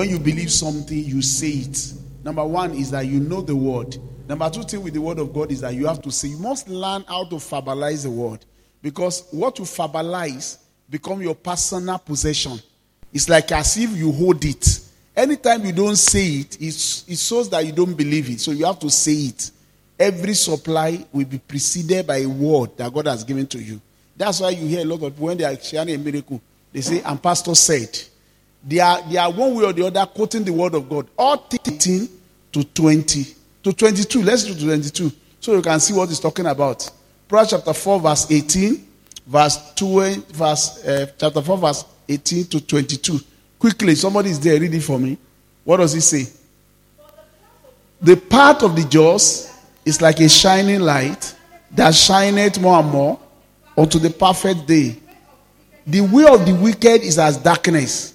When you believe something, you say it. Number one is that you know the word. Number two thing with the word of God is that you have to say, you must learn how to verbalize the word. Because what you verbalize become your personal possession. It's like as if you hold it. Anytime you don't say it, it shows that you don't believe it. So you have to say it. Every supply will be preceded by a word that God has given to you. That's why you hear a lot of people when they are sharing a miracle, they say, and pastor said. They are, they are one way or the other quoting the word of God. All 13 to 20. To 22. Let's do 22. So you can see what he's talking about. Proverbs chapter 4, verse 18, verse 2, verse, uh, chapter 4, verse 18 to 22. Quickly, somebody is there, read it for me. What does he say? The path of the just is like a shining light that shineth more and more unto the perfect day. The way of the wicked is as darkness.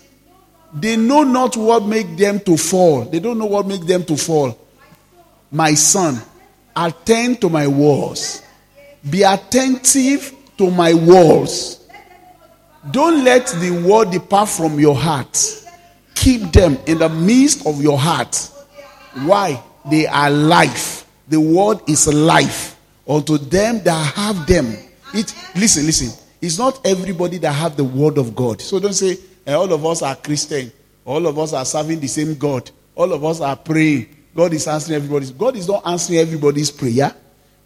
They know not what make them to fall. They don't know what make them to fall. My son, attend to my words. Be attentive to my words. Don't let the word depart from your heart. Keep them in the midst of your heart. Why? They are life. The word is life unto them that have them. It listen, listen. It's not everybody that have the word of God. So don't say eh, all of us are Christian. All of us are serving the same God. All of us are praying. God is answering everybody's. God is not answering everybody's prayer.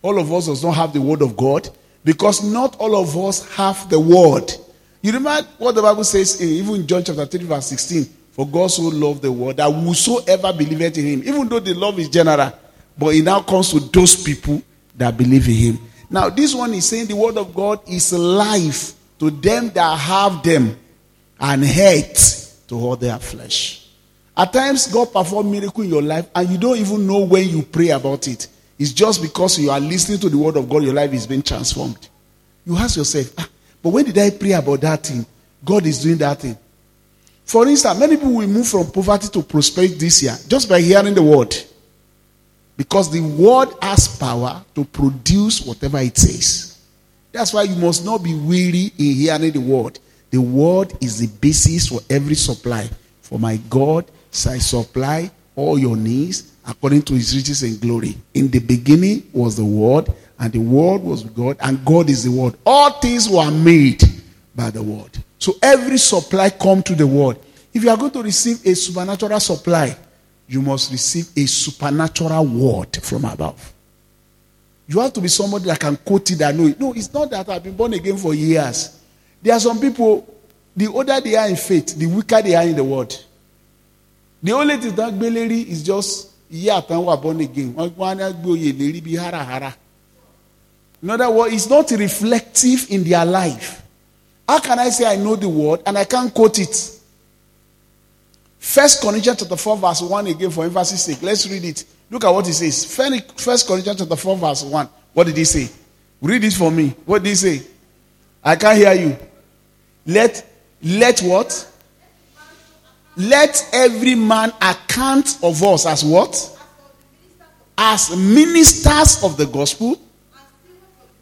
All of us does not have the word of God because not all of us have the word. You remember what the Bible says in even John chapter 3, verse 16. For God so loved the world that whosoever believeth in him, even though the love is general, but it now comes to those people that believe in him. Now, this one is saying the word of God is life to them that have them and hate to all their flesh. At times, God perform miracle in your life and you don't even know when you pray about it. It's just because you are listening to the word of God, your life is being transformed. You ask yourself, ah, but when did I pray about that thing? God is doing that thing. For instance, many people will move from poverty to prosperity this year just by hearing the word. Because the word has power to produce whatever it says. That's why you must not be weary in hearing the word. The word is the basis for every supply. For my God shall supply all your needs according to his riches and glory. In the beginning was the word, and the word was God, and God is the word. All things were made by the word. So every supply come to the word. If you are going to receive a supernatural supply, you must receive a supernatural word from above. You have to be somebody that can quote it and know it. No, it's not that I've been born again for years. There are some people, the older they are in faith, the weaker they are in the word. The only thing that Beleri is just, yeah, were born again. In other words, it's not reflective in their life. How can I say I know the word and I can't quote it? First Corinthians chapter 4, verse 1 again for emphasis sake. Let's read it. Look at what he says. First Corinthians chapter 4, verse 1. What did he say? Read it for me. What did he say? I can't hear you. Let let what? Let every man account of us as what? As ministers of the gospel,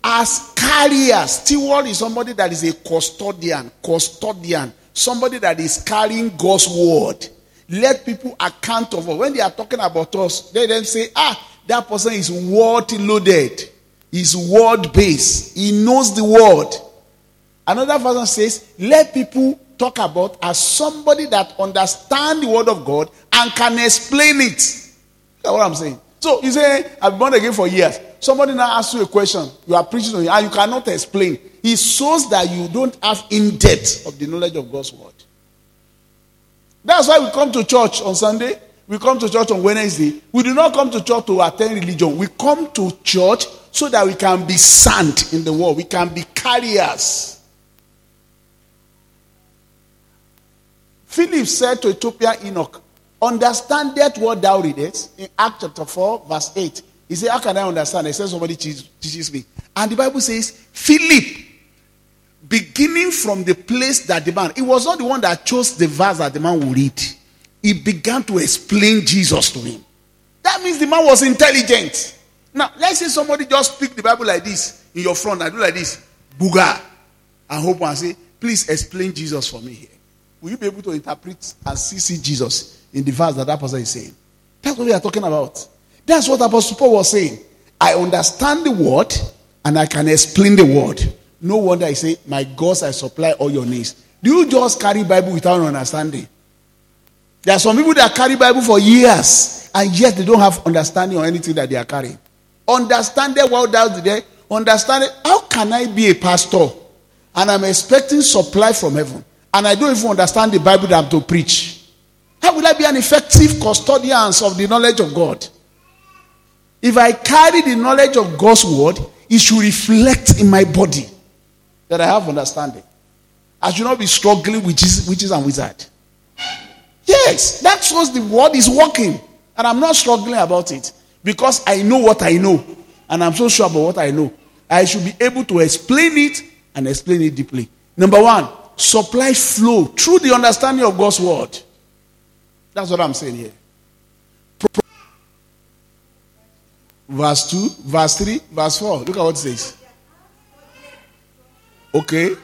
as carriers. Steward is somebody that is a custodian. Custodian somebody that is carrying God's word. Let people account of us. When they are talking about us, they then say, ah, that person is word loaded. He's word based. He knows the word. Another person says, let people talk about as somebody that understands the word of God and can explain it. That's what I'm saying. So you say, I've been born again for years. Somebody now asks you a question. You are preaching on it and you cannot explain. It shows that you don't have in depth of the knowledge of God's word. That's why we come to church on Sunday. We come to church on Wednesday. We do not come to church to attend religion. We come to church so that we can be sand in the world. We can be carriers. Philip said to Ethiopian Eunuch, Understand that what thou readest in Acts chapter 4, verse 8. He said, How can I understand? I said, Somebody teaches me. And the Bible says, Philip, beginning from the place that the man, it was not the one that chose the verse that the man would read. He began to explain Jesus to him. That means the man was intelligent. Now, let's say somebody just pick the Bible like this in your front and do like this, booga, and hope and say, Please explain Jesus for me here. Will you be able to interpret and see, see Jesus? in the verse that that person is saying. That's what we are talking about. That's what Apostle Paul was saying. I understand the word and I can explain the word. No wonder I say, My God, I supply all your needs. Do you just carry Bible without understanding? There are some people that carry Bible for years and yet they don't have understanding or anything that they are carrying. Understanding what does the understanding how can I be a pastor and I'm expecting supply from heaven and I don't even understand the Bible that I'm to preach? How will I be an effective custodian of the knowledge of God? If I carry the knowledge of God's word, it should reflect in my body that I have understanding. I should not be struggling with witches and wizards. Yes, that shows the word is working. And I'm not struggling about it because I know what I know. And I'm so sure about what I know. I should be able to explain it and explain it deeply. Number one, supply flow through the understanding of God's word. That's what I'm saying here. Verse 2, verse 3, verse 4. Look at what it says. Okay.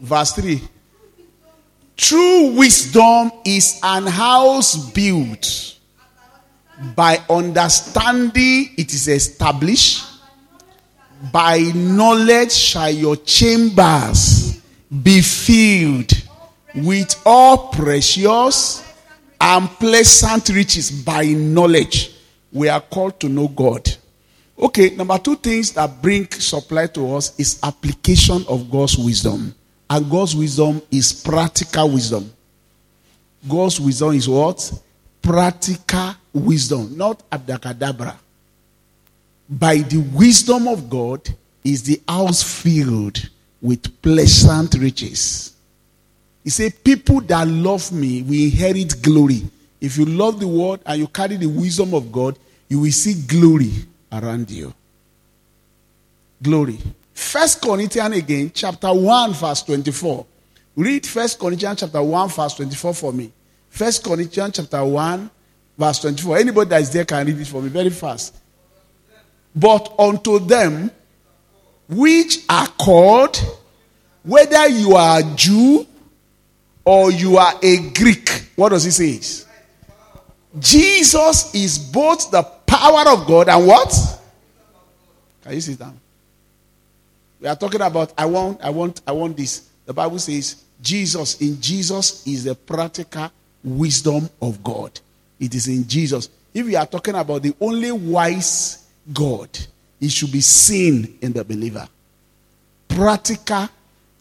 Verse 3. True wisdom is an house built by understanding it is established. By knowledge shall your chambers be filled with all precious and pleasant riches by knowledge. We are called to know God. Okay, number two things that bring supply to us is application of God's wisdom. And God's wisdom is practical wisdom. God's wisdom is what? Practical wisdom, not abdacadabra. By the wisdom of God is the house filled with pleasant riches. He said, People that love me will inherit glory. If you love the word and you carry the wisdom of God, you will see glory around you. Glory. First Corinthians again, chapter 1, verse 24. Read First Corinthians chapter 1, verse 24 for me. First Corinthians chapter 1, verse 24. Anybody that is there can read it for me very fast. But unto them which are called, whether you are a Jew or you are a Greek, what does he say? Jesus is both the power of God and what? Can you sit down? We are talking about I want, I want, I want this. The Bible says Jesus, in Jesus is the practical wisdom of God. It is in Jesus. If we are talking about the only wise God, it should be seen in the believer. Practical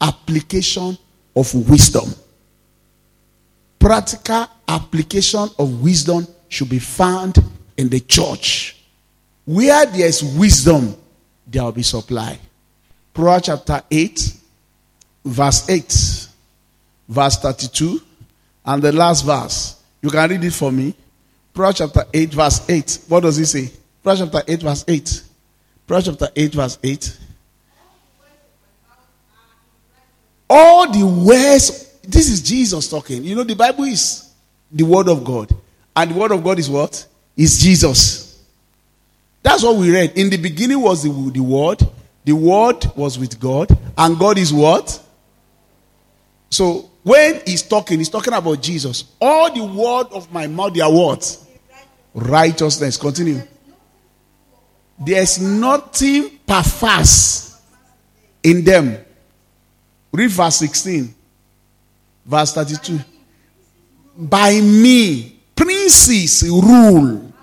application of wisdom. Practical application of wisdom should be found in the church. Where there is wisdom, there will be supply. Proverbs chapter 8, verse 8, verse 32, and the last verse. You can read it for me. Proverbs chapter 8, verse 8. What does it say? Proverbs chapter 8, verse 8. Proverbs chapter 8, verse 8. All the words, this is Jesus talking. You know, the Bible is the Word of God. And the Word of God is what? Is Jesus. That's what we read. In the beginning was the, the Word, the word was with God, and God is what? So when he's talking, he's talking about Jesus. All the word of my mouth, they are what? Righteousness. Continue. There's nothing perverse in them. Read verse 16, verse 32. By me, princes rule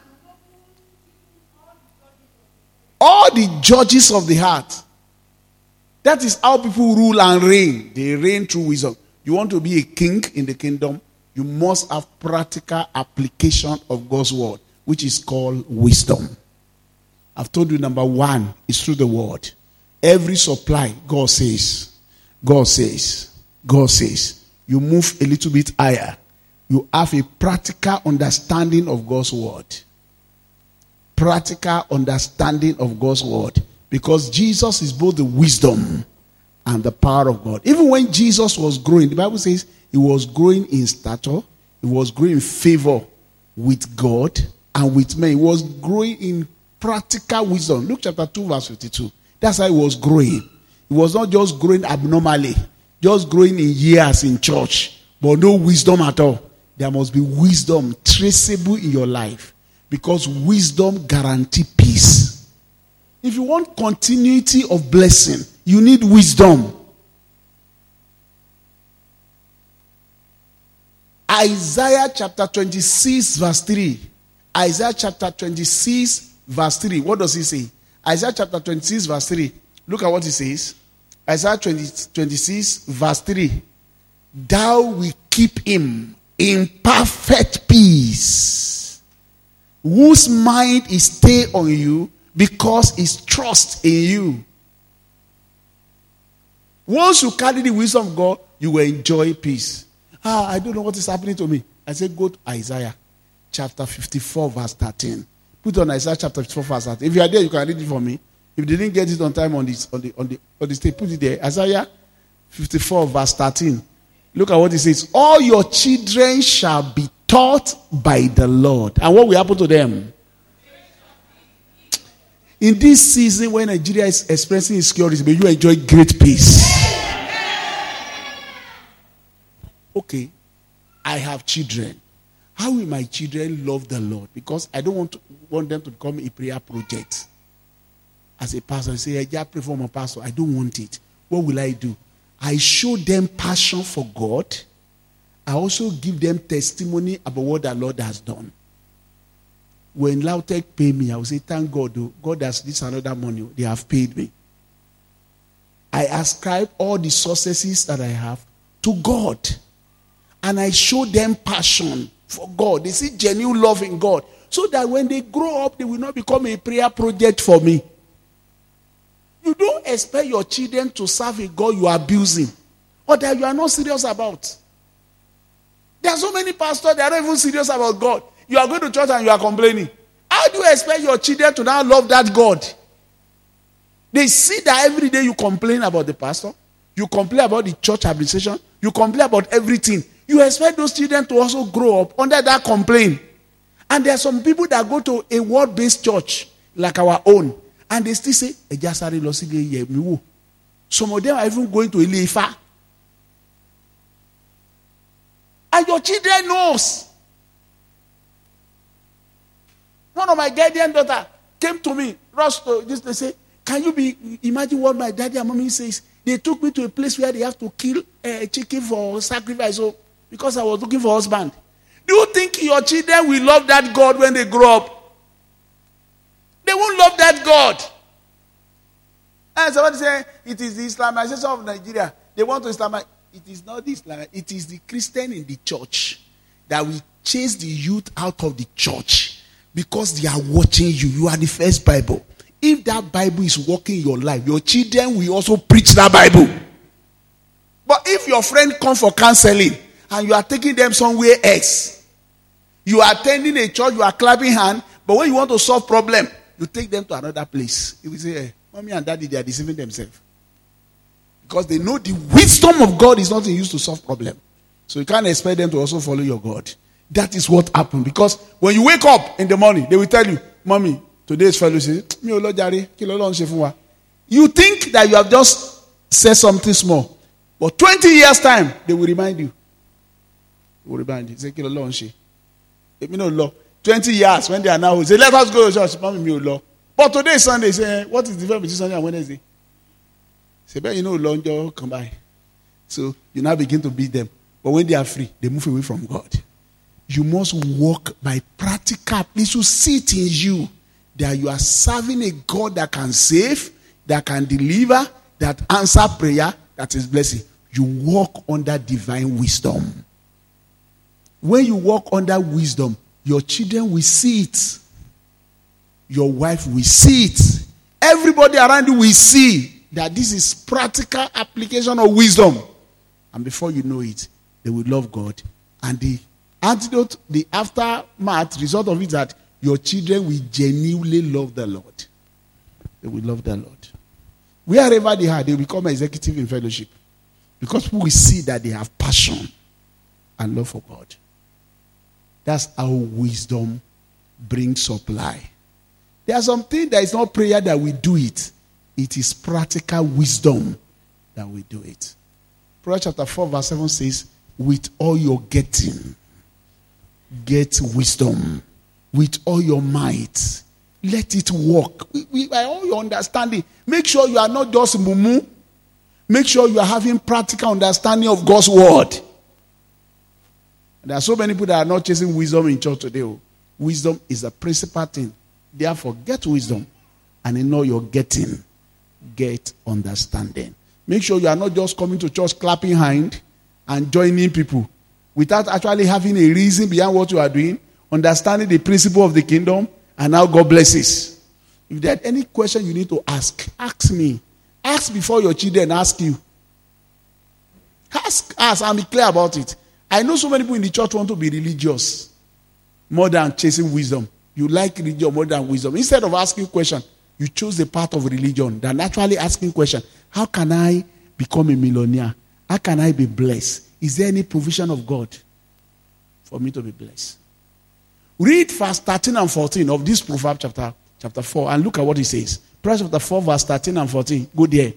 all the judges of the heart. That is how people rule and reign. They reign through wisdom. You want to be a king in the kingdom, you must have practical application of God's word, which is called wisdom. I've told you number one is through the word. Every supply, God says, God says, God says. You move a little bit higher. You have a practical understanding of God's word practical understanding of God's word because Jesus is both the wisdom and the power of God. Even when Jesus was growing, the Bible says he was growing in stature, he was growing in favor with God and with men. He was growing in practical wisdom. Luke chapter 2, verse 52. That's how he was growing. He was not just growing abnormally, just growing in years in church, but no wisdom at all. there must be wisdom traceable in your life because wisdom guarantees peace. If you want continuity of blessing, you need wisdom. Isaiah chapter 26, verse 3. Isaiah chapter 26, verse 3. What does he say? Isaiah chapter 26, verse 3. Look at what he says. Isaiah 20, 26, verse 3. Thou will keep him in perfect peace, whose mind is stay on you because his trust in you. Once you carry the wisdom of God, you will enjoy peace. Ah, I don't know what is happening to me. I say, go to Isaiah chapter 54, verse 13. Put on Isaiah chapter 54, verse 13. If you are there, you can read it for me. If you didn't get it on time on this on the on the on the stage, put it there. Isaiah 54, verse 13. Look at what it says. All your children shall be taught by the Lord. And what will happen to them? In this season when Nigeria is experiencing insecurity, may you enjoy great peace. Okay, I have children. How will my children love the Lord? Because I don't want, to, want them to become a prayer project. As a pastor, I say, I just pray for my pastor. I don't want it. What will I do? I show them passion for God. I also give them testimony about what the Lord has done. When Lautech pay me, I will say, Thank God, though. God has this another money. They have paid me. I ascribe all the successes that I have to God. And I show them passion for God. They see genuine love in God. So that when they grow up, they will not become a prayer project for me. You don't expect your children to serve a God you are abusing or that you are not serious about. There are so many pastors that are not even serious about God. You are going to church and you are complaining. How do you expect your children to now love that God? They see that every day you complain about the pastor, you complain about the church administration, you complain about everything. You expect those children to also grow up under that complaint. And there are some people that go to a word based church like our own, and they still say, Some of them are even going to Ilefa. And your children knows. One of my guardian daughter came to me, rushed to this, they say, Can you be imagine what my daddy and mommy says? They took me to a place where they have to kill a chicken for sacrifice. So because I was looking for husband. Do you think your children will love that God when they grow up? They won't love that God. And somebody say it is the Islamization of Nigeria. They want to Islamize. It is not the Islam. It is the Christian in the church that will chase the youth out of the church because they are watching you. You are the first Bible. If that Bible is working your life, your children will also preach that Bible. But if your friend come for counseling and you are taking them somewhere else, you are attending a church, you are clapping hand, but when you want to solve problem, you take them to another place. You will say, hey, mommy and daddy, they are deceiving themselves. Because they know the wisdom of God is not used to solve problem. So you can't expect them to also follow your God. That is what happened. Because when you wake up in the morning, they will tell you, Mommy, today's fellowship, you think that you have just said something small. But 20 years' time, they will remind you. They will remind you. Say, Èmi náà lọ. 20 years when they are now, say, let us go to church. Lọ. But today is Sunday. Say, what is the difference between Sunday and Wednesday? Say, but you know, long come by. So you now begin to beat them. But when they are free, they move away from God. You must walk by practical. It should sit in you that you are serving a God that can save, that can deliver, that answer prayer, that is blessing. You walk under divine wisdom. When you walk under wisdom, your children will see it. Your wife will see it. Everybody around you will see that this is practical application of wisdom. And before you know it, they will love God. And the antidote, the aftermath, result of it that your children will genuinely love the Lord. They will love the Lord. Wherever they are, they will become executive in fellowship. Because will see that they have passion and love for God. That's how wisdom brings supply. There are some things that is not prayer that we do it. It is practical wisdom that we do it. Proverbs chapter 4, verse 7 says, With all your getting, Get wisdom with all your might. Let it work. By all your understanding, make sure you are not just mumu. Make sure you are having practical understanding of God's word. There are so many people that are not chasing wisdom in church today. Oh. Wisdom is a principal thing. Therefore, get wisdom. And in all you're getting, get understanding. Make sure you are not just coming to church clapping hand and joining people without actually having a reason behind what you are doing, understanding the principle of the kingdom, and how God blesses. If there are any question you need to ask, ask me. Ask before your children ask you. Ask, ask, and be clear about it. I know so many people in the church want to be religious more than chasing wisdom. You like religion more than wisdom. Instead of asking question, you choose the path of religion than actually asking question. How can I become a millionaire? How can I be blessed? Is there any provision of God for me to be blessed? Read verse 13 and 14 of this proverb chapter, chapter 4 and look at what he says. Proverbs chapter 4, verse 13 and 14. Go there.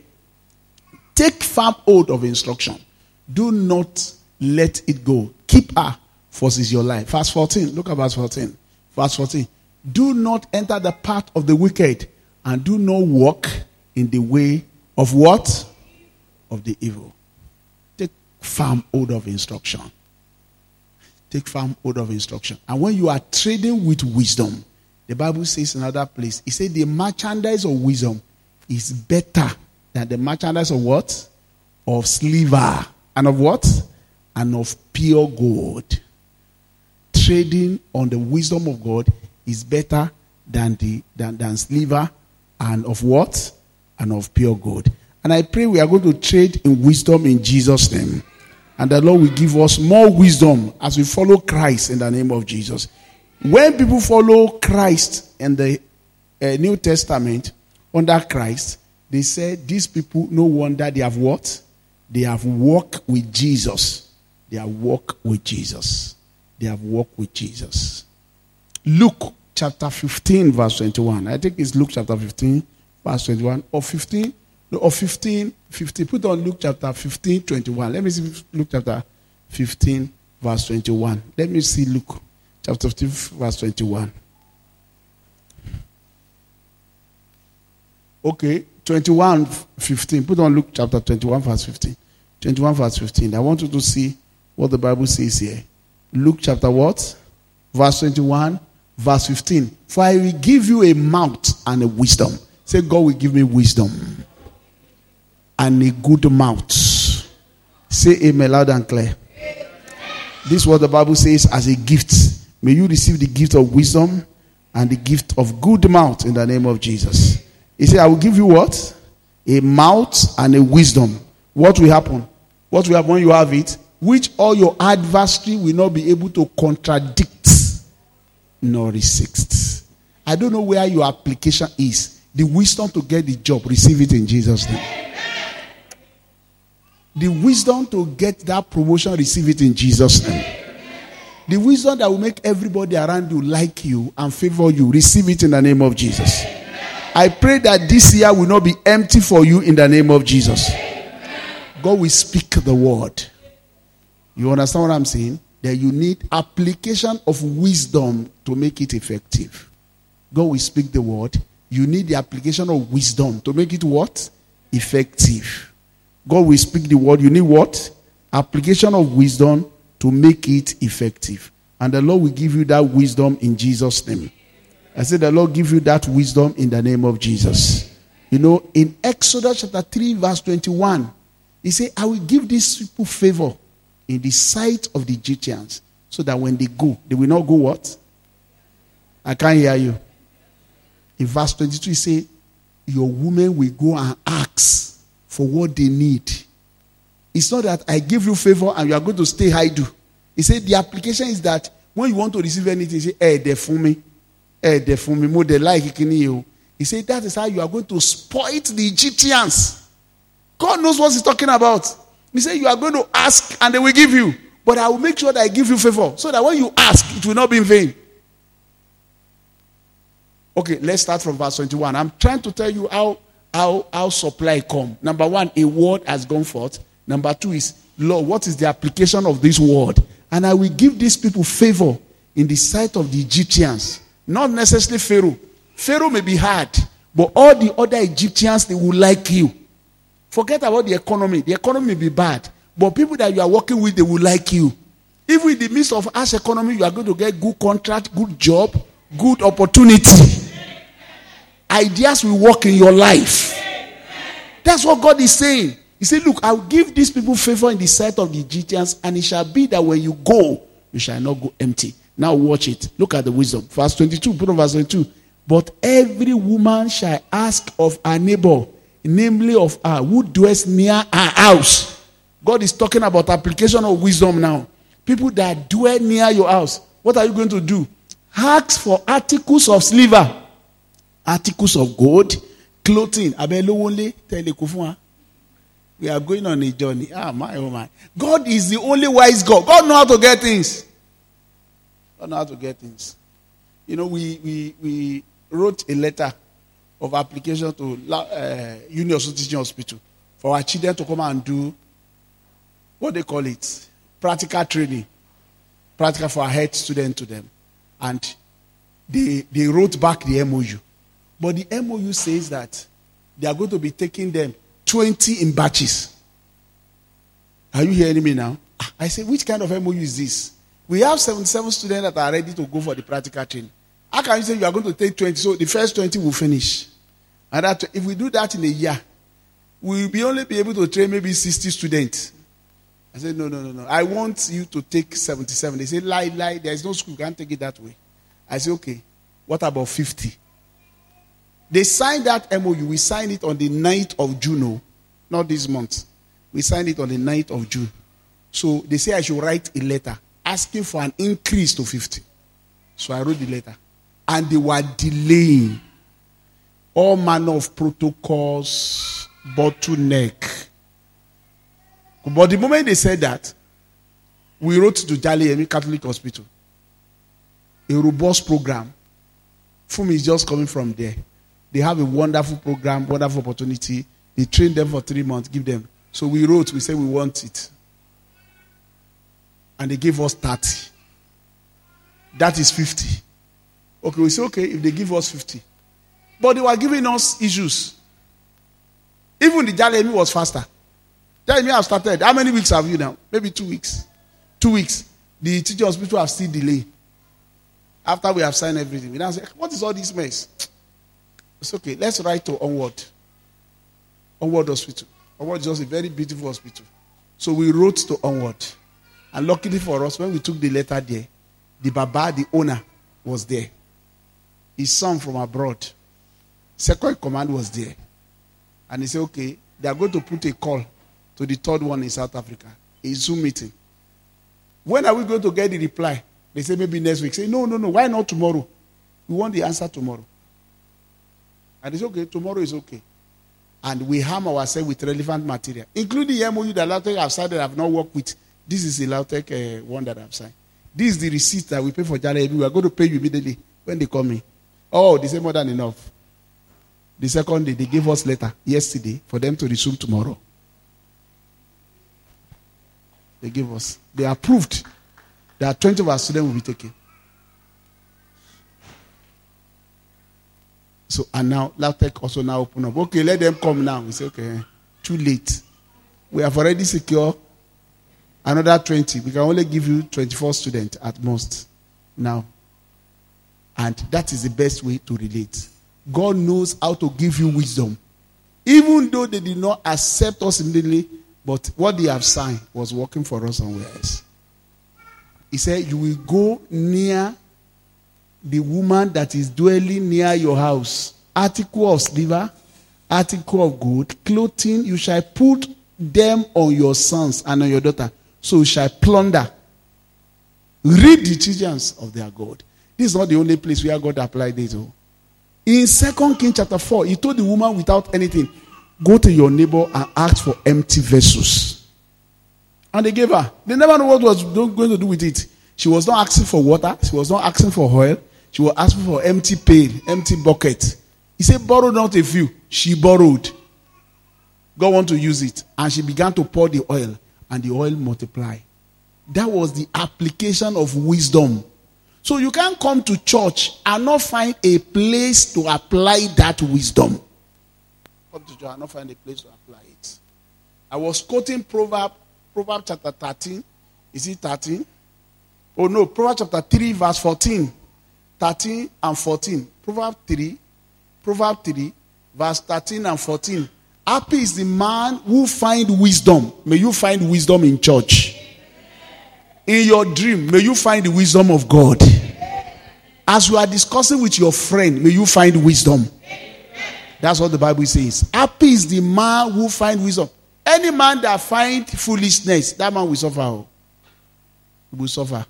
Take firm hold of instruction. Do not let it go. Keep her, for is your life. Verse 14. Look at verse 14. Verse 14. Do not enter the path of the wicked, and do not walk in the way of what? Of the evil. Take firm hold of instruction. Take firm hold of instruction. And when you are trading with wisdom, the Bible says in another place, it said the merchandise of wisdom is better than the merchandise of what? Of sliver. And of what? And of pure gold. Trading on the wisdom of God is better than the than, than and of what? And of pure gold. And I pray we are going to trade in wisdom in Jesus' name. And the Lord will give us more wisdom as we follow Christ in the name of Jesus. When people follow Christ in the uh, New Testament under Christ, they say these people, no wonder they have what? They have walked with Jesus. They have walked with Jesus. They have walked with Jesus. Luke chapter 15, verse 21. I think it's Luke chapter 15, verse 21. Or 15, or 15, 15. Put on Luke chapter 15, 21. Let me see Luke chapter 15, verse 21. Let me see Luke chapter 15, verse 21. Okay, 21, 15. Put on Luke chapter 21, verse 15. 21, verse 15. I want you to see what the Bible says here. Luke chapter what? Verse 21, verse 15. For I will give you a mouth and a wisdom. Say, God will give me wisdom and a good mouth. Say amen loud and clear. This is what the Bible says as a gift. May you receive the gift of wisdom and the gift of good mouth in the name of Jesus. He said, I will give you what? A mouth and a wisdom. What will happen? What will happen when you have it? Which all your adversary will not be able to contradict nor resist. I don't know where your application is. The wisdom to get the job, receive it in Jesus' name. The wisdom to get that promotion, receive it in Jesus' name. The wisdom that will make everybody around you like you and favor you, receive it in the name of Jesus. I pray that this year will not be empty for you in the name of Jesus. God will speak the word. You understand what I'm saying? That you need application of wisdom to make it effective. God will speak the word. You need the application of wisdom to make it what? Effective. God will speak the word. You need what? Application of wisdom to make it effective. And the Lord will give you that wisdom in Jesus' name. I said, the Lord give you that wisdom in the name of Jesus. You know, in Exodus chapter 3, verse 21, he said, I will give these people favor in the sight of the Egyptians so that when they go, they will not go what? I can't hear you. In verse 22, he say, Your women will go and ask for what they need. It's not that I give you favor and you are going to stay do. He said the application is that when you want to receive anything, say, Eh, they for me. Eh, they for me. More they like you. He said that is how you are going to spoil the Egyptians. God knows what he's talking about. He said, You are going to ask and they will give you. But I will make sure that I give you favor so that when you ask, it will not be in vain. Okay, let's start from verse 21. I'm trying to tell you how, how, how supply come. Number one, a word has gone forth. Number two is, Lord, what is the application of this word? And I will give these people favor in the sight of the Egyptians. Not necessarily Pharaoh. Pharaoh may be hard, but all the other Egyptians, they will like you. Forget about the economy. The economy may be bad, but people that you are working with, they will like you. Even in the midst of us economy, you are going to get good contract, good job, good opportunity. Ideas will work in your life. That's what God is saying. He said, Look, I'll give these people favor in the sight of the Egyptians, and it shall be that when you go, you shall not go empty. Now watch it. Look at the wisdom. Verse 22, put on verse 22. But every woman shall ask of her neighbor, namely of her who dwells near her house. God is talking about application of wisdom now. People that dwell near your house. What are you going to do? Ask for articles of silver, articles of gold, clothing. We are going on a journey. Ah, my, oh my. God is the only wise God. God knows how to get things. God knows how to get things. You know, we, we, we wrote a letter of application to uh, Union Teaching Hospital for our children to come and do what they call it practical training, practical for our head student to them. And they, they wrote back the MOU. But the MOU says that they are going to be taking them 20 in batches. Are you hearing me now? I say, which kind of MOU is this? We have 77 students that are ready to go for the practical training. How can you say you are going to take 20? So the first 20 will finish. And that, if we do that in a year, we'll be only be able to train maybe 60 students. I said, no, no, no, no. I want you to take 77. They said, lie, lie. There is no school. You can't take it that way. I said, okay. What about 50? They signed that MOU. We signed it on the 9th of June, oh. not this month. We signed it on the 9th of June. So they say I should write a letter asking for an increase to 50. So I wrote the letter. And they were delaying all manner of protocols, bottleneck. But the moment they said that, we wrote to Jali Catholic Hospital a robust program. Fumi is just coming from there. They have a wonderful program, wonderful opportunity. They train them for three months, give them. So we wrote, we said we want it. And they gave us 30. That is 50. Okay, we say, okay, if they give us 50. But they were giving us issues. Even the Jalemi was faster. Jalemi have started. How many weeks have you now? Maybe two weeks. Two weeks. The teaching hospital have still delayed. After we have signed everything. We now say, what is all this mess? It's okay. Let's write to Onward. Onward Hospital. Onward is just a very beautiful hospital. So we wrote to Onward. And luckily for us, when we took the letter there, the Baba, the owner, was there. His son from abroad. Second command was there. And he said, okay, they are going to put a call to the third one in South Africa. A Zoom meeting. When are we going to get the reply? They say maybe next week. Say, no, no, no. Why not tomorrow? We want the answer tomorrow. And it's okay, tomorrow is okay. And we harm ourselves with relevant material, including the MOU that Lautech have signed that I've not worked with. This is the Lautech uh, one that I've signed. This is the receipt that we pay for Jale. We are going to pay you immediately when they come in. Oh, they say more than enough. The second day, they gave us letter yesterday for them to resume tomorrow. They gave us. They approved that 20 of our students will be taken. So, and now, LAUTECH also now open up. Okay, let them come now. We say, okay, too late. We have already secured another 20. We can only give you 24 students at most now. And that is the best way to relate. God knows how to give you wisdom. Even though they did not accept us immediately, but what they have signed was working for us somewhere else. He said, You will go near the woman that is dwelling near your house. Article of silver, article of gold, clothing, you shall put them on your sons and on your daughter. So you shall plunder. Read the teachings of their God. This is not the only place where God applied this. Oh. In Second King chapter 4, he told the woman without anything, go to your neighbor and ask for empty vessels. And they gave her. They never know what was going to do with it. She was not asking for water. She was not asking for oil. She was asking for empty pail, empty bucket. He said, borrow not a few. She borrowed. God want to use it. And she began to pour the oil. And the oil multiplied. That was the application of wisdom. So you can't come to church and not find a place to apply that wisdom. Come to church and not find a place to apply it. I was quoting Proverb, Proverb chapter 13. Is it 13? Oh no, Proverbs chapter 3, verse 14. 13 and 14. Proverb 3, Proverb 3, verse 13 and 14. Happy is the man who find wisdom. May you find wisdom in church. In your dream, may you find the wisdom of God. As you are discussing with your friend, may you find wisdom. That's what the Bible says. Happy is the man who finds wisdom. Any man that finds foolishness, that man will suffer. Oh. He will suffer.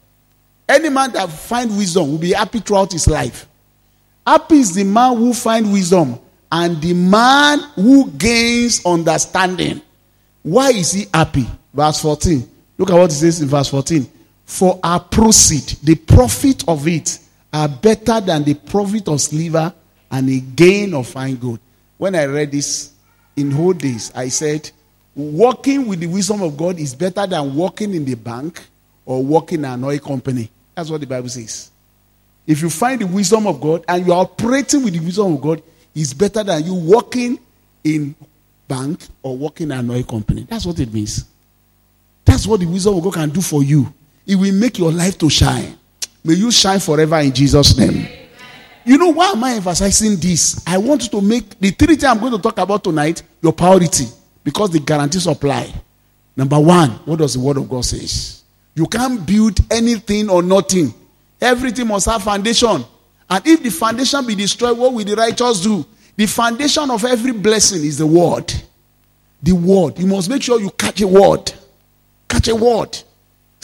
Any man that finds wisdom will be happy throughout his life. Happy is the man who finds wisdom and the man who gains understanding. Why is he happy? Verse 14. Look at what it says in verse 14. For our proceed, the profit of it, are better than the profit of silver and a gain of fine gold. When I read this in old days, I said, Working with the wisdom of God is better than working in the bank or working in an oil company. That's what the Bible says. If you find the wisdom of God and you are operating with the wisdom of God, it's better than you working in bank or working in an oil company. That's what it means. That's what the wisdom of God can do for you. It will make your life to shine. May you shine forever in Jesus' name. You know why am I emphasizing this? I want to make the three things I'm going to talk about tonight your priority because the guarantees apply. Number one, what does the word of God says? You can't build anything or nothing. Everything must have foundation. And if the foundation be destroyed, what will the righteous do? The foundation of every blessing is the word. The word. You must make sure you catch a word. Catch a word.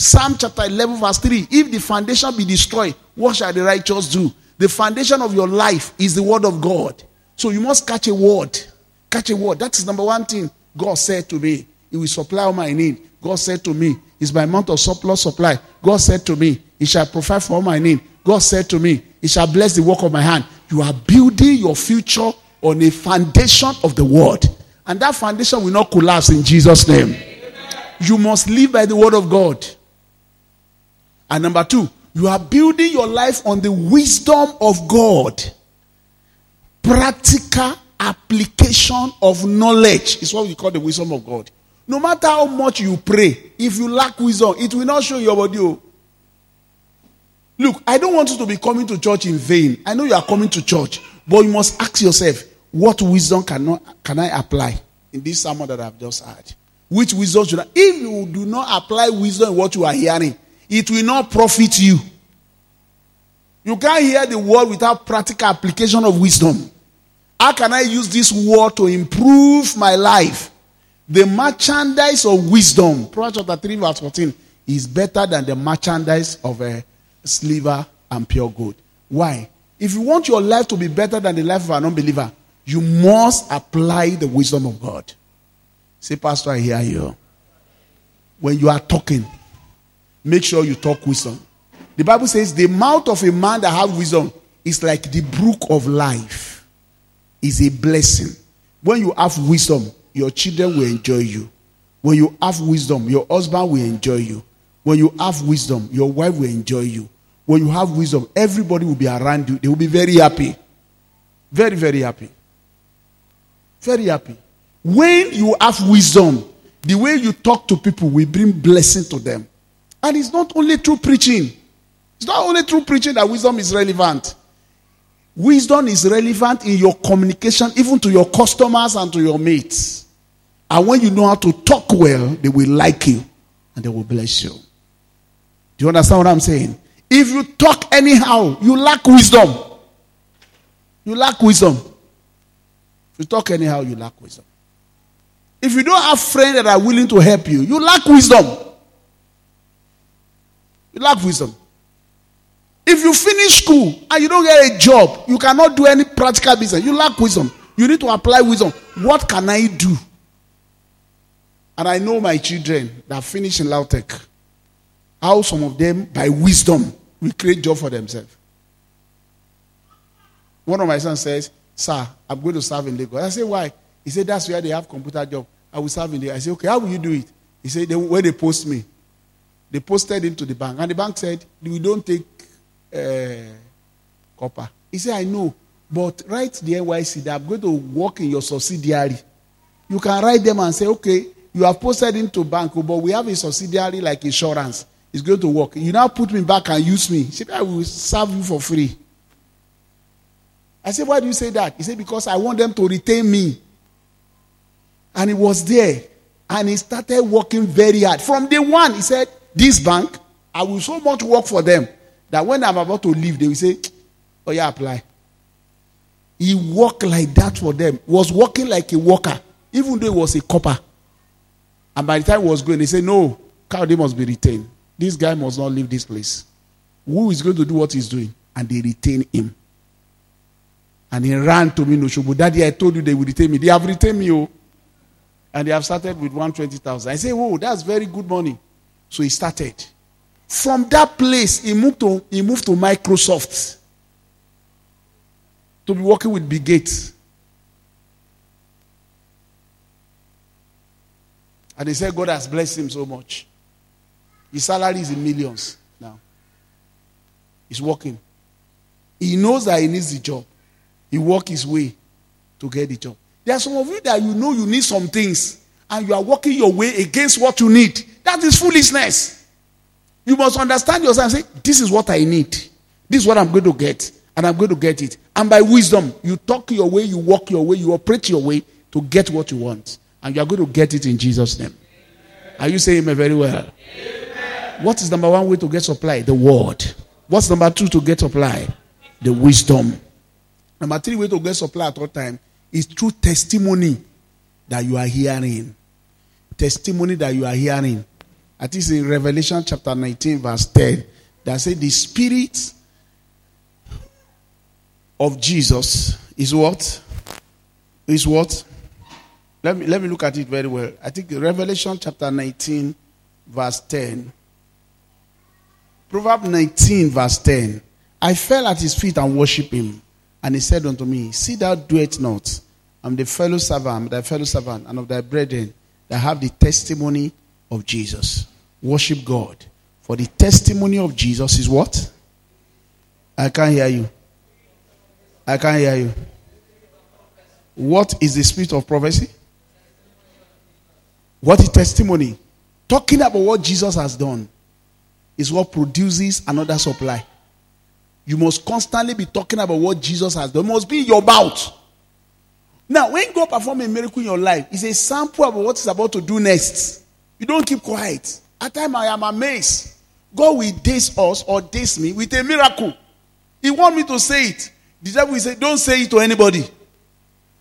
Psalm chapter 11, verse 3. If the foundation be destroyed, what shall the righteous do? The foundation of your life is the word of God. So you must catch a word. Catch a word. That is number one thing God said to me. He will supply all my need. God said to me, It's by amount of surplus supply. God said to me, He shall provide for all my need. God said to me, He shall bless the work of my hand. You are building your future on a foundation of the word. And that foundation will not collapse in Jesus' name. You must live by the word of God. And number two, you are building your life on the wisdom of God. Practical application of knowledge is what we call the wisdom of God. No matter how much you pray, if you lack wisdom, it will not show your body. Oh. Look, I don't want you to be coming to church in vain. I know you are coming to church, but you must ask yourself, what wisdom can, can I apply in this sermon that I've just had? Which wisdom should I? If you do not apply wisdom in what you are hearing, it will not profit you. You can't hear the word without practical application of wisdom. How can I use this word to improve my life? The merchandise of wisdom, Proverbs chapter 3, verse 14, is better than the merchandise of a silver and pure gold. Why? If you want your life to be better than the life of an unbeliever, you must apply the wisdom of God. Say, Pastor, I hear you. When you are talking, make sure you talk wisdom. The Bible says the mouth of a man that have wisdom is like the brook of life. Is a blessing. When you have wisdom, your children will enjoy you. When you have wisdom, your husband will enjoy you. When you have wisdom, your wife will enjoy you. When you have wisdom, everybody will be around you. They will be very happy. Very, very happy. Very happy. When you have wisdom, the way you talk to people will bring blessing to them. And it's not only through preaching. It's not only through preaching that wisdom is relevant. Wisdom is relevant in your communication, even to your customers and to your mates. And when you know how to talk well, they will like you and they will bless you. Do you understand what I'm saying? If you talk anyhow, you lack wisdom. You lack wisdom. If you talk anyhow, you lack wisdom. If you don't have friends that are willing to help you, you lack wisdom. You lack wisdom. If you finish school and you don't get a job, you cannot do any practical business. You lack wisdom. You need to apply wisdom. What can I do? And I know my children that finish in Lautech, how some of them, by wisdom, will create job for themselves. One of my sons says, Sir, I'm going to serve in Lagos. I say, Why? He said, That's where they have computer job. I will serve in Lagos. I said, Okay, how will you do it? He said, Where they post me. They posted him to the bank. And the bank said, We don't take uh, copper. He said, I know. But write the NYSC that I'm going to work in your subsidiary. You can write them and say, okay, you have posted into bank, but we have a subsidiary like insurance. It's going to work. You now put me back and use me. He said, I will serve you for free. I said, why do you say that? He said, because I want them to retain me. And he was there. And he started working very hard. From day one, he said, This bank, I will so much work for them that when I'm about to leave, they will say, Oh, yeah, apply. He worked like that for them, was working like a worker, even though he was a copper. And by the time he was going, they said, No, Cowdy must be retained. This guy must not leave this place. Who is going to do what he's doing? And they retain him. And he ran to me, Noshobu. Daddy, I told you they would retain me. They have retained me, oh. And they have started with 120,000. I say, Whoa, that's very good money. So he started. From that place, he moved to, he moved to Microsoft to be working with Bill Gates. And they said God has blessed him so much. His salary is in millions now. He's working. He knows that he needs the job. He work his way to get the job. There are some of you that you know you need some things and you are working your way against what you need. That is foolishness. You must understand yourself and say, This is what I need. This is what I'm going to get. And I'm going to get it. And by wisdom, you talk your way, you walk your way, you operate your way to get what you want. And you are going to get it in Jesus' name. Are you saying me very well? Amen. What is number one way to get supply? The word. What's number two to get supply? The wisdom. Number three way to get supply at all time is through testimony that you are hearing. Testimony that you are hearing. I think in Revelation chapter 19, verse 10, that says the spirit of Jesus is what? Is what? Let me let me look at it very well. I think Revelation chapter 19, verse 10. Proverb 19, verse 10. I fell at his feet and worshiped him. And he said unto me, See thou do it not. I'm the fellow servant, thy fellow servant, and of thy brethren that have the testimony of Jesus. Worship God. For the testimony of Jesus is what? I can't hear you. I can't hear you. What is the spirit of prophecy? What is testimony? Talking about what Jesus has done is what produces another supply. You must constantly be talking about what Jesus has done. It must be your mouth. Now, when God performs a miracle in your life, it's a sample of what He's about to do next. You don't keep quiet. At times I am amazed. God will daze us or daze me with a miracle. He want me to say it. The devil will say, Don't say it to anybody.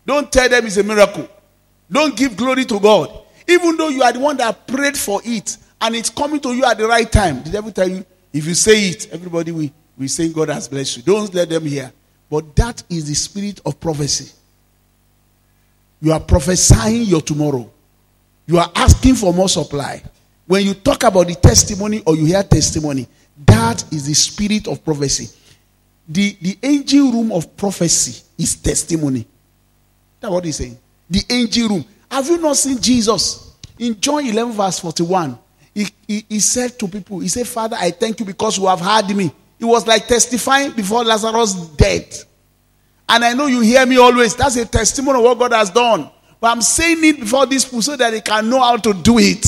Don't tell them it's a miracle. Don't give glory to God. Even though you are the one that prayed for it and it's coming to you at the right time. The devil tell you, if you say it, everybody will, will say God has blessed you. Don't let them hear. But that is the spirit of prophecy. You are prophesying your tomorrow. You are asking for more supply. When you talk about the testimony or you hear testimony, that is the spirit of prophecy. The, the angel room of prophecy is testimony. That's what he's saying. The angel room. Have you not seen Jesus? In John 11, verse 41, he, he, he said to people, He said, Father, I thank you because you have heard me. It was like testifying before Lazarus' death. And I know you hear me always. That's a testimony of what God has done. But I'm saying it before these people so that they can know how to do it.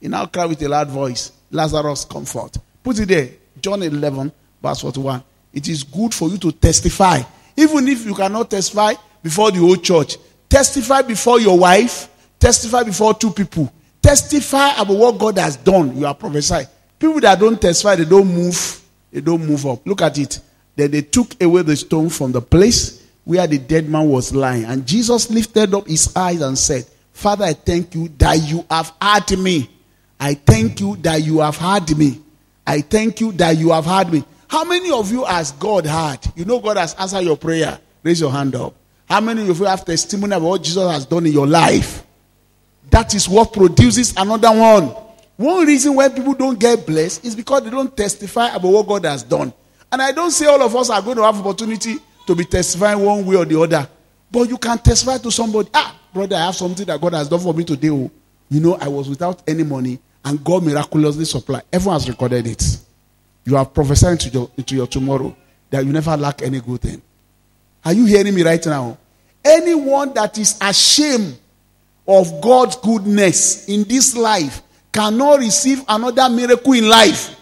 He now cried with a loud voice, Lazarus, comfort. Put it there. John 11, verse 41. It is good for you to testify. Even if you cannot testify before the whole church, testify before your wife, testify before two people. Testify about what God has done. You are prophesying. People that don't testify, they don't move. They don't move up. Look at it. Then they took away the stone from the place where the dead man was lying. And Jesus lifted up his eyes and said, Father, I thank you that you have heard me. I thank you that you have heard me. I thank you that you have heard me. How many of you has God heard? You know God has answered your prayer. Raise your hand up. How many of you have testimony about what Jesus has done in your life? That is what produces another one. One reason why people don't get blessed is because they don't testify about what God has done. And I don't say all of us are going to have opportunity to be testifying one way or the other. But you can testify to somebody, ah, brother, I have something that God has done for me today. You know, I was without any money and God miraculously supplied. Everyone has recorded it. You are prophesying into your, your tomorrow that you never lack any good thing. Are you hearing me right now? Anyone that is ashamed of God's goodness in this life cannot receive another miracle in life.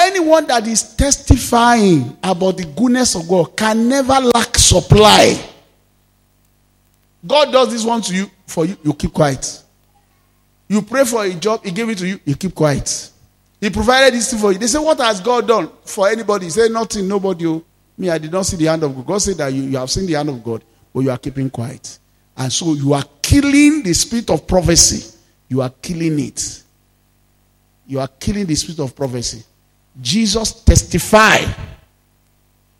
Anyone that is testifying about the goodness of God can never lack supply. God does this one to you for you, you keep quiet. You pray for a job, He gave it to you, you keep quiet. He provided this thing for you. They say, What has God done for anybody? He said, Nothing, nobody. Oh. Me, I did not see the hand of God. God said that you, you have seen the hand of God, but you are keeping quiet. And so you are killing the spirit of prophecy. You are killing it. You are killing the spirit of prophecy. Jesus testified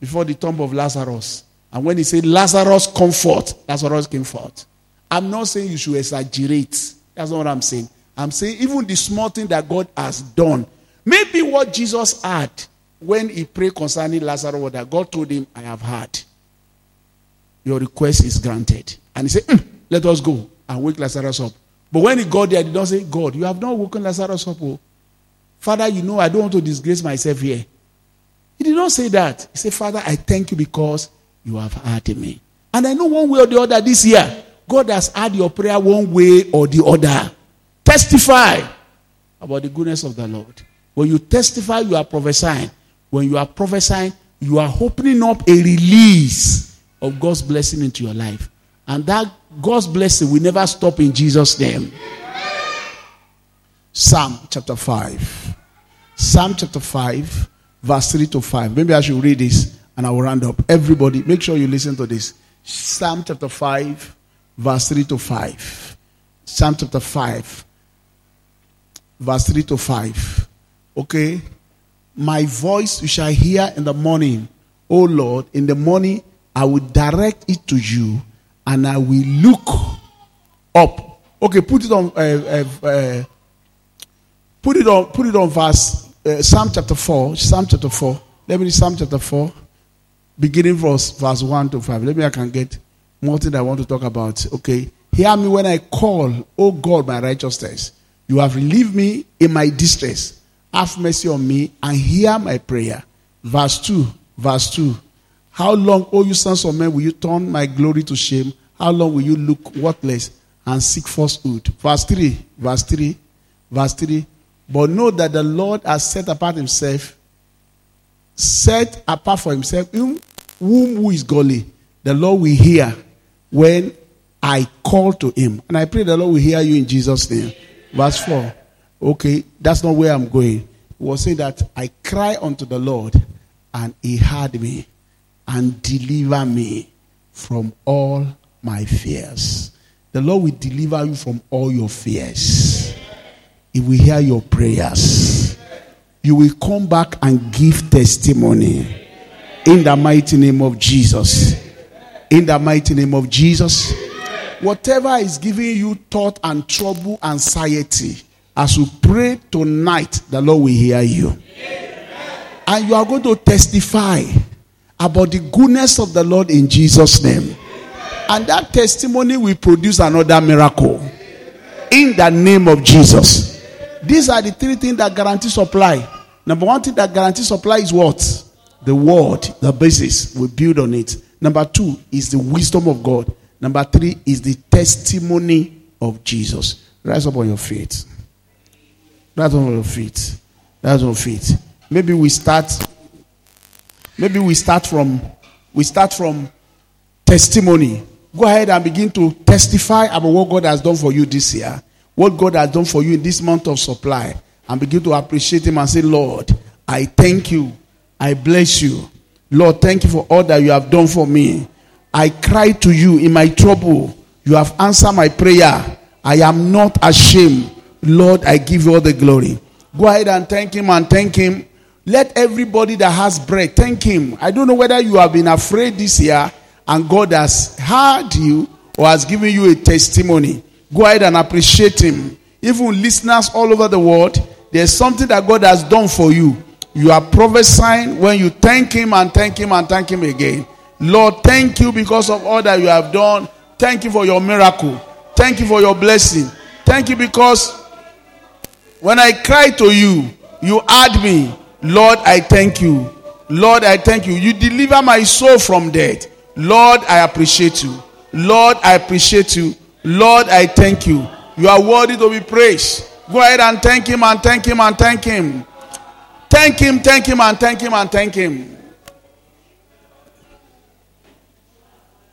before the tomb of Lazarus. And when he said, Lazarus, come forth, Lazarus came forth. I'm not saying you should exaggerate. That's not what I'm saying. I'm saying even the small thing that God has done. Maybe what Jesus had when he prayed concerning Lazarus, that God told him, I have heard. Your request is granted. And he said, mm, Let us go and wake Lazarus up. But when he got there, he did not say, God, you have not woken Lazarus up. Oh. Father, you know I don't want to disgrace myself here. He did not say that. He said, Father, I thank you because you have heard me. And I know one way or the other this year, God has heard your prayer one way or the other. Testify about the goodness of the Lord. When you testify, you are prophesying. When you are prophesying, you are opening up a release of God's blessing into your life. And that God's blessing will never stop in Jesus' name. Psalm chapter 5. Psalm chapter 5, verse 3 to 5. Maybe I should read this and I will round up. Everybody, make sure you listen to this. Psalm chapter 5, verse 3 to 5. Psalm chapter 5, verse 3 to 5. Okay? My voice you shall hear in the morning. O Lord, in the morning I will direct it to you and I will look up. Okay, put it on. Uh, uh, uh, put it on. Put it on verse uh, Psalm chapter four. Psalm chapter four. Let me read Psalm chapter four, beginning verse verse one to five. Let me I can get more thing I want to talk about. Okay, hear me when I call. O God, my righteousness, you have relieved me in my distress. Have mercy on me and hear my prayer. Verse two. Verse two. How long, O you sons of men, will you turn my glory to shame? How long will you look worthless and seek falsehood? Verse 3, verse 3, verse 3. But know that the Lord has set apart himself, set apart for himself, whom who is godly. The Lord will hear when I call to him. And I pray the Lord will hear you in Jesus' name. Verse 4. Okay, that's not where I'm going. Was saying that I cry unto the Lord and he heard me and deliver me from all my fears. The Lord will deliver you from all your fears. He will hear your prayers. You will come back and give testimony. In the mighty name of Jesus. In the mighty name of Jesus. Whatever is giving you thought and trouble, anxiety, as you pray tonight, the Lord will hear you. And you are going to testify about the goodness of the Lord in Jesus' name. And that testimony will produce another miracle in the name of Jesus. These are the three things that guarantee supply. Number one thing that guarantees supply is what? The word, the basis. We build on it. Number two is the wisdom of God. Number three is the testimony of Jesus. Rise up on your feet. Rise up on your feet. Rise on your feet. Maybe we start Maybe we start from we start from testimony. Go ahead and begin to testify about what God has done for you this year, what God has done for you in this month of supply, and begin to appreciate Him and say, Lord, I thank you. I bless you. Lord, thank you for all that you have done for me. I cry to you in my trouble. You have answered my prayer. I am not ashamed. Lord, I give you all the glory. Go ahead and thank Him and thank Him let everybody that has breath thank Him. I don't know whether you have been afraid this year and God has heard you or has given you a testimony. Go ahead and appreciate Him. Even listeners all over the world, there's something that God has done for you. You are prophesying when you thank Him and thank Him and thank Him again. Lord, thank you because of all that you have done. Thank you for your miracle. Thank you for your blessing. Thank you because when I cry to you, You add me. Lord, I thank you. Lord, I thank you. You deliver my soul from death. Lord, I appreciate you. Lord, I appreciate you. Lord, I thank you. You are worthy to be praised. Go ahead and thank him and thank him and thank him. Thank him, thank him and thank him and thank him.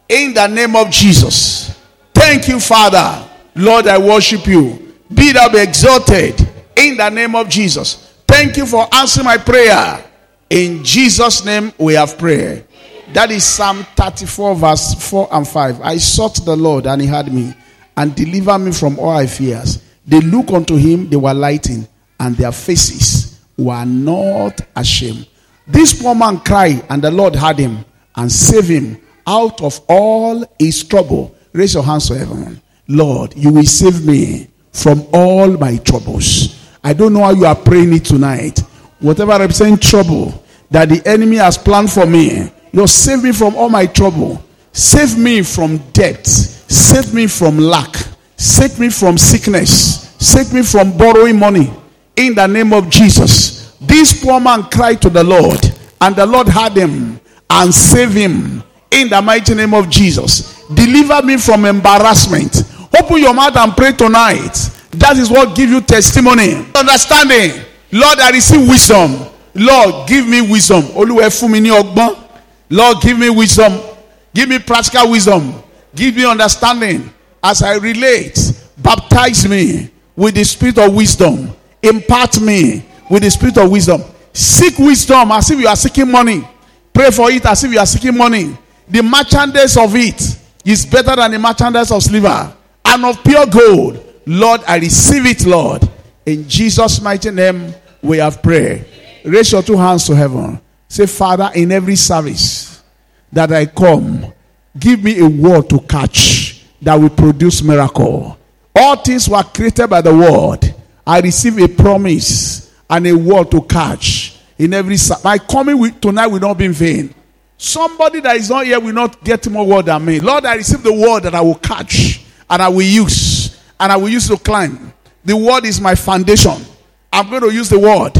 In the name of Jesus. Thank you, Father. Lord, I worship you. Be thou be exalted in the name of Jesus. Thank you for answering my prayer. In Jesus' name we have prayed. That is Psalm 34, verse 4 and 5. I sought the Lord and he heard me and delivered me from all my fears. They look unto him, they were lighting, and their faces were not ashamed. This poor man cried, and the Lord heard him and saved him out of all his trouble. Raise your hands to heaven. Lord, you will save me from all my troubles. I don't know how you are praying it tonight. Whatever represents trouble that the enemy has planned for me, Lord, save me from all my trouble. Save me from debt. Save me from lack. Save me from sickness. Save me from borrowing money. In the name of Jesus. This poor man cried to the Lord, and the Lord heard him and saved him. In the mighty name of Jesus. Deliver me from embarrassment. Open your mouth and pray tonight. That is what gives you testimony. Understanding. Lord, I receive wisdom. Lord, give me wisdom. Lord, give me wisdom. Give me practical wisdom. Give me understanding as I relate. Baptize me with the spirit of wisdom. Impart me with the spirit of wisdom. Seek wisdom as if you are seeking money. Pray for it as if you are seeking money. The merchandise of it is better than the merchandise of silver and of pure gold. Lord, I receive it, Lord. In Jesus' mighty name, we have prayed. Raise your two hands to heaven. Say, Father, in every service that I come, give me a word to catch that will produce miracle. All things were created by the word. I receive a promise and a word to catch in every service. my coming tonight will not be in vain. Somebody that is not here will not get more word than me. Lord, I receive the word that I will catch and I will use and I will use to climb. The word is my foundation. I'm going to use the word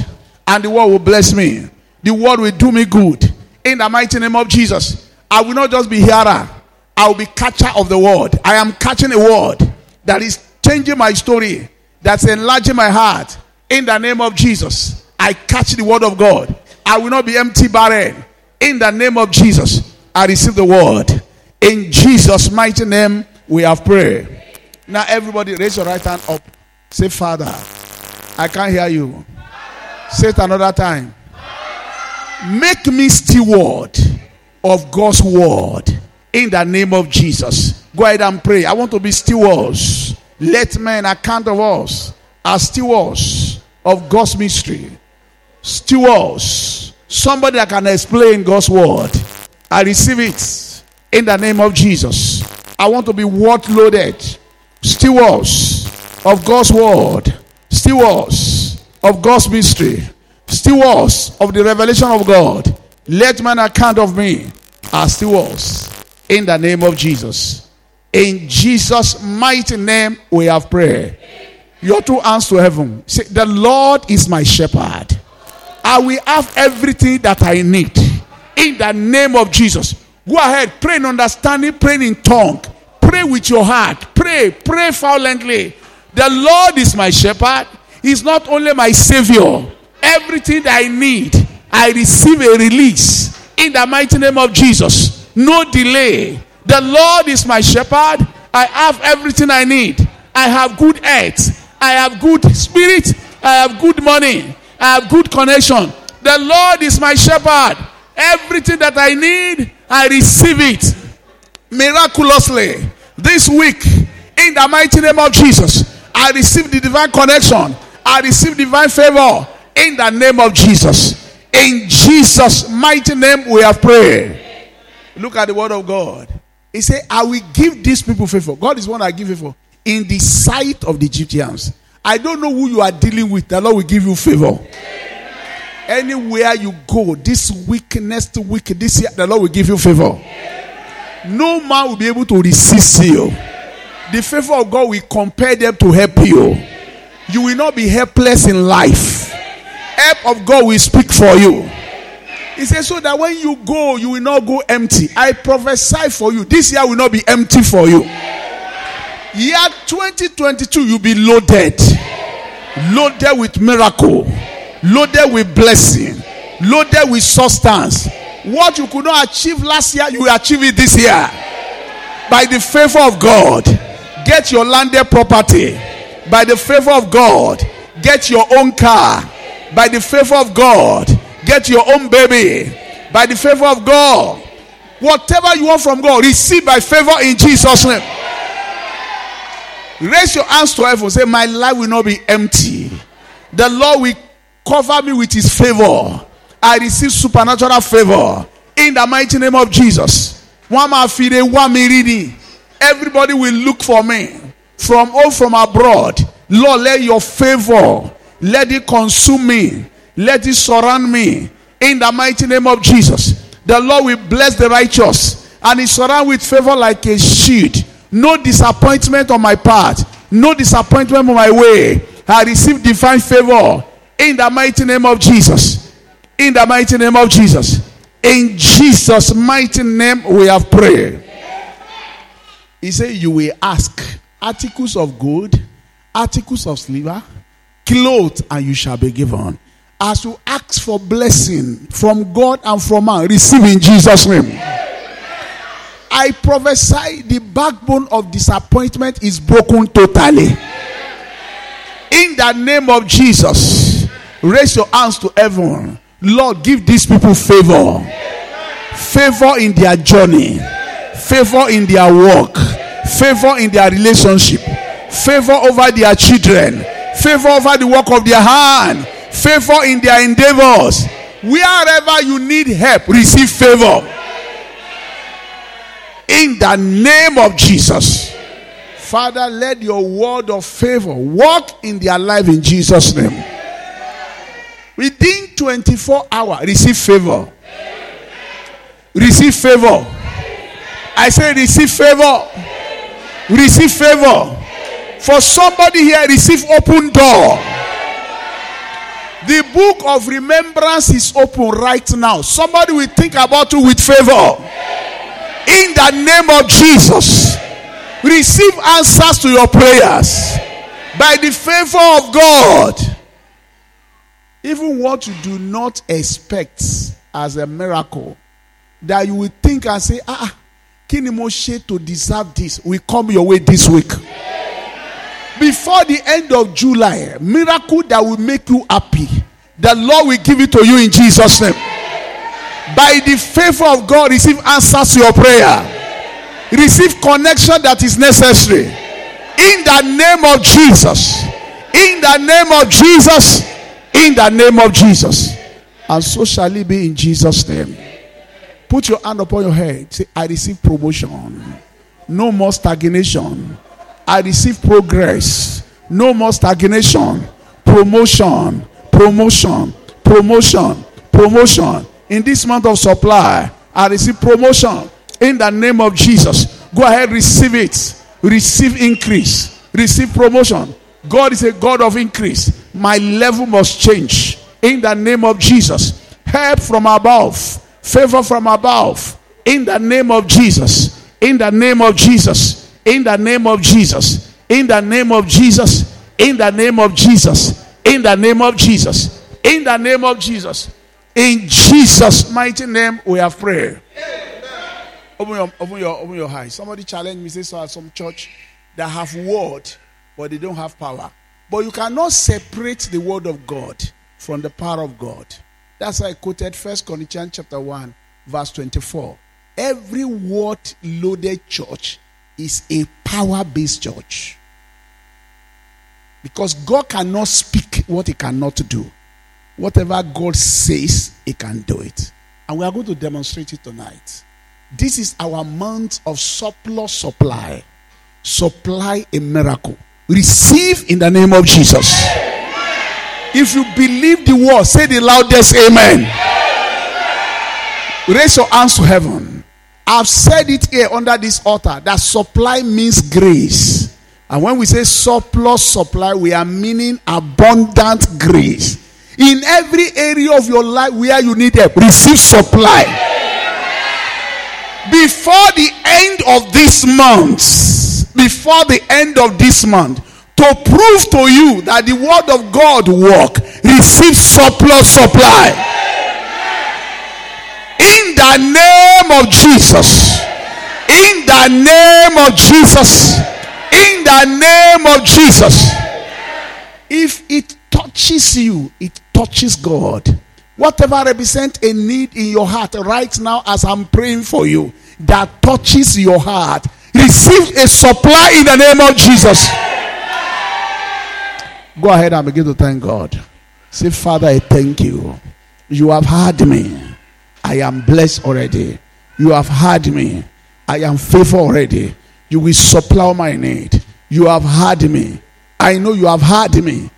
and the word will bless me. The word will do me good. In the mighty name of Jesus. I will not just be hearer. I will be catcher of the word. I am catching a word that is changing my story. That's enlarging my heart. In the name of Jesus. I catch the word of God. I will not be empty barren. In the name of Jesus. I receive the word. In Jesus' mighty name, we have prayed. Now, everybody, raise your right hand up. Say, Father, I can't hear you. Say it another time. Make me steward of God's word in the name of Jesus. Go ahead and pray. I want to be stewards. Let men account of us as stewards of God's mystery. Stewards. Somebody that can explain God's word. I receive it in the name of Jesus. I want to be word loaded. Stewards of God's word. Stewards of God's mystery stewards of the revelation of God. Let man account of me as stewards in the name of Jesus. In Jesus' mighty name, we have prayer. Your two hands to heaven. Say, The Lord is my shepherd. I will have everything that I need in the name of Jesus. Go ahead, pray in understanding, pray in tongue, pray with your heart, pray, pray violently. The Lord is my shepherd. He's not only my savior, everything that I need, I receive a release in the mighty name of Jesus. No delay. The Lord is my shepherd. I have everything I need. I have good health. I have good spirit. I have good money. I have good connection. The Lord is my shepherd. Everything that I need, I receive it miraculously this week in the mighty name of Jesus. I receive the divine connection. I receive divine favor in the name of Jesus. In Jesus' mighty name, we have prayed. Look at the word of God. He said, I will give these people favor. God is one I give favor. In the sight of the Egyptians. I don't know who you are dealing with. The Lord will give you favor. Anywhere you go, this week, next week, this year, the Lord will give you favor. No man will be able to resist you. The favor of God will compel them to help you. You will not be helpless in life. Help of God will speak for you. He says, so that when you go, you will not go empty. I prophesy for you. This year will not be empty for you. Year 2022, you'll be loaded. Loaded with miracle. Loaded with blessing. Loaded with substance. What you could not achieve last year, you will achieve it this year. By the favor of God, get your landed property. By the favor of God, get your own car. By the favor of God, get your own baby. By the favor of God, whatever you want from God, receive by favor in Jesus' name. Raise your hands to heaven. Say, My life will not be empty. The Lord will cover me with his favor. I receive supernatural favor in the mighty name of Jesus. Everybody will look for me from all from abroad. Lord, let your favor let it consume me, let it surround me in the mighty name of Jesus. The Lord will bless the righteous and he surround with favor like a shield. No disappointment on my part, no disappointment on my way. I receive divine favor in the mighty name of Jesus. In the mighty name of Jesus. In Jesus' mighty name, we have prayed. He said, You will ask articles of gold, articles of silver, clothes, and you shall be given. As you ask for blessing from God and from man, receive in Jesus' name. I prophesy the backbone of disappointment is broken totally. In the name of Jesus, raise your hands to heaven. Lord, give these people favor. Favor in their journey, favor in their work, favor in their relationship, favor over their children, favor over the work of their hand, favor in their endeavors. Wherever you need help, receive favor. In the name of Jesus. Father, let your word of favor walk in their life in Jesus' name. Within 24 hours, receive favor. Receive favor. I say, receive favor. Receive favor. For somebody here, receive open door. The book of remembrance is open right now. Somebody will think about you with favor. In the name of Jesus, receive answers to your prayers by the favor of God. Even what you do not expect as a miracle, that you will think and say, ah, kini mo to deserve this, will come your way this week. Before the end of July, miracle that will make you happy, the Lord will give it to you in Jesus' name. By the favor of God, receive answers to your prayer. Receive connection that is necessary. In the name of Jesus. In the name of Jesus. In the name of Jesus. And so shall it be in Jesus' name. Put your hand upon your head. Say, I receive promotion. No more stagnation. I receive progress. No more stagnation. Promotion. Promotion. Promotion. Promotion. In this month of supply, I receive promotion. In the name of Jesus. Go ahead, receive it. Receive increase. Receive promotion. God is a God of increase. My level must change. In the name of Jesus. Help from above. Favor from above. In the name of Jesus. In the name of Jesus. In the name of Jesus. In the name of Jesus. In the name of Jesus. In the name of Jesus. In the name of Jesus. In Jesus' mighty name, we have prayed. Open your, open your, open your eyes. Somebody challenge me, say, so some church that have word, but they don't have power. But you cannot separate the word of God from the power of God. That's why I quoted First Corinthians chapter 1, verse 24. Every word loaded church is a power-based church. Because God cannot speak what he cannot do. Whatever God says, He can do it. And we are going to demonstrate it tonight. This is our month of surplus supply. Supply a miracle. Receive in the name of Jesus. If you believe the word, say the loudest amen. Raise your hands to heaven. I've said it here under this altar that supply means grace. And when we say surplus supply, we are meaning abundant grace In every area of your life where you need help, receive supply. Before the end of this month, before the end of this month, to prove to you that the word of God work, receive surplus supply. The name of Jesus. In the name of Jesus. In the name of Jesus. If it touches you, it touches God. Whatever represents a need in your heart right now, as I'm praying for you, that touches your heart, receive a supply in the name of Jesus. Go ahead and begin to thank God. Say, Father, I thank you. You have heard me. I am blessed already. You have heard me. I am faithful already. You will supply my need. You have heard me. I know you have heard me.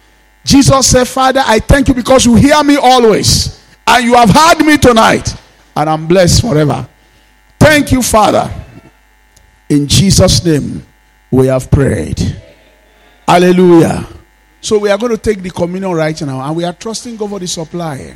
Jesus said, Father, I thank you because you hear me always. And you have heard me tonight. And I'm blessed forever. Thank you, Father. In Jesus' name, we have prayed. Hallelujah. So we are going to take the communion right now. And we are trusting God for the supply.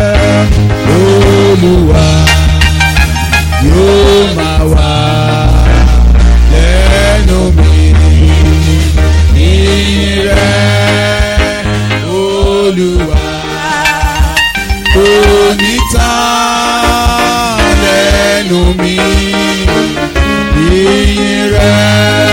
olúwa yóò máa wà lẹ́nu mi ìrẹ́ olúwa kò ní lẹ́nu mi ìrẹ́.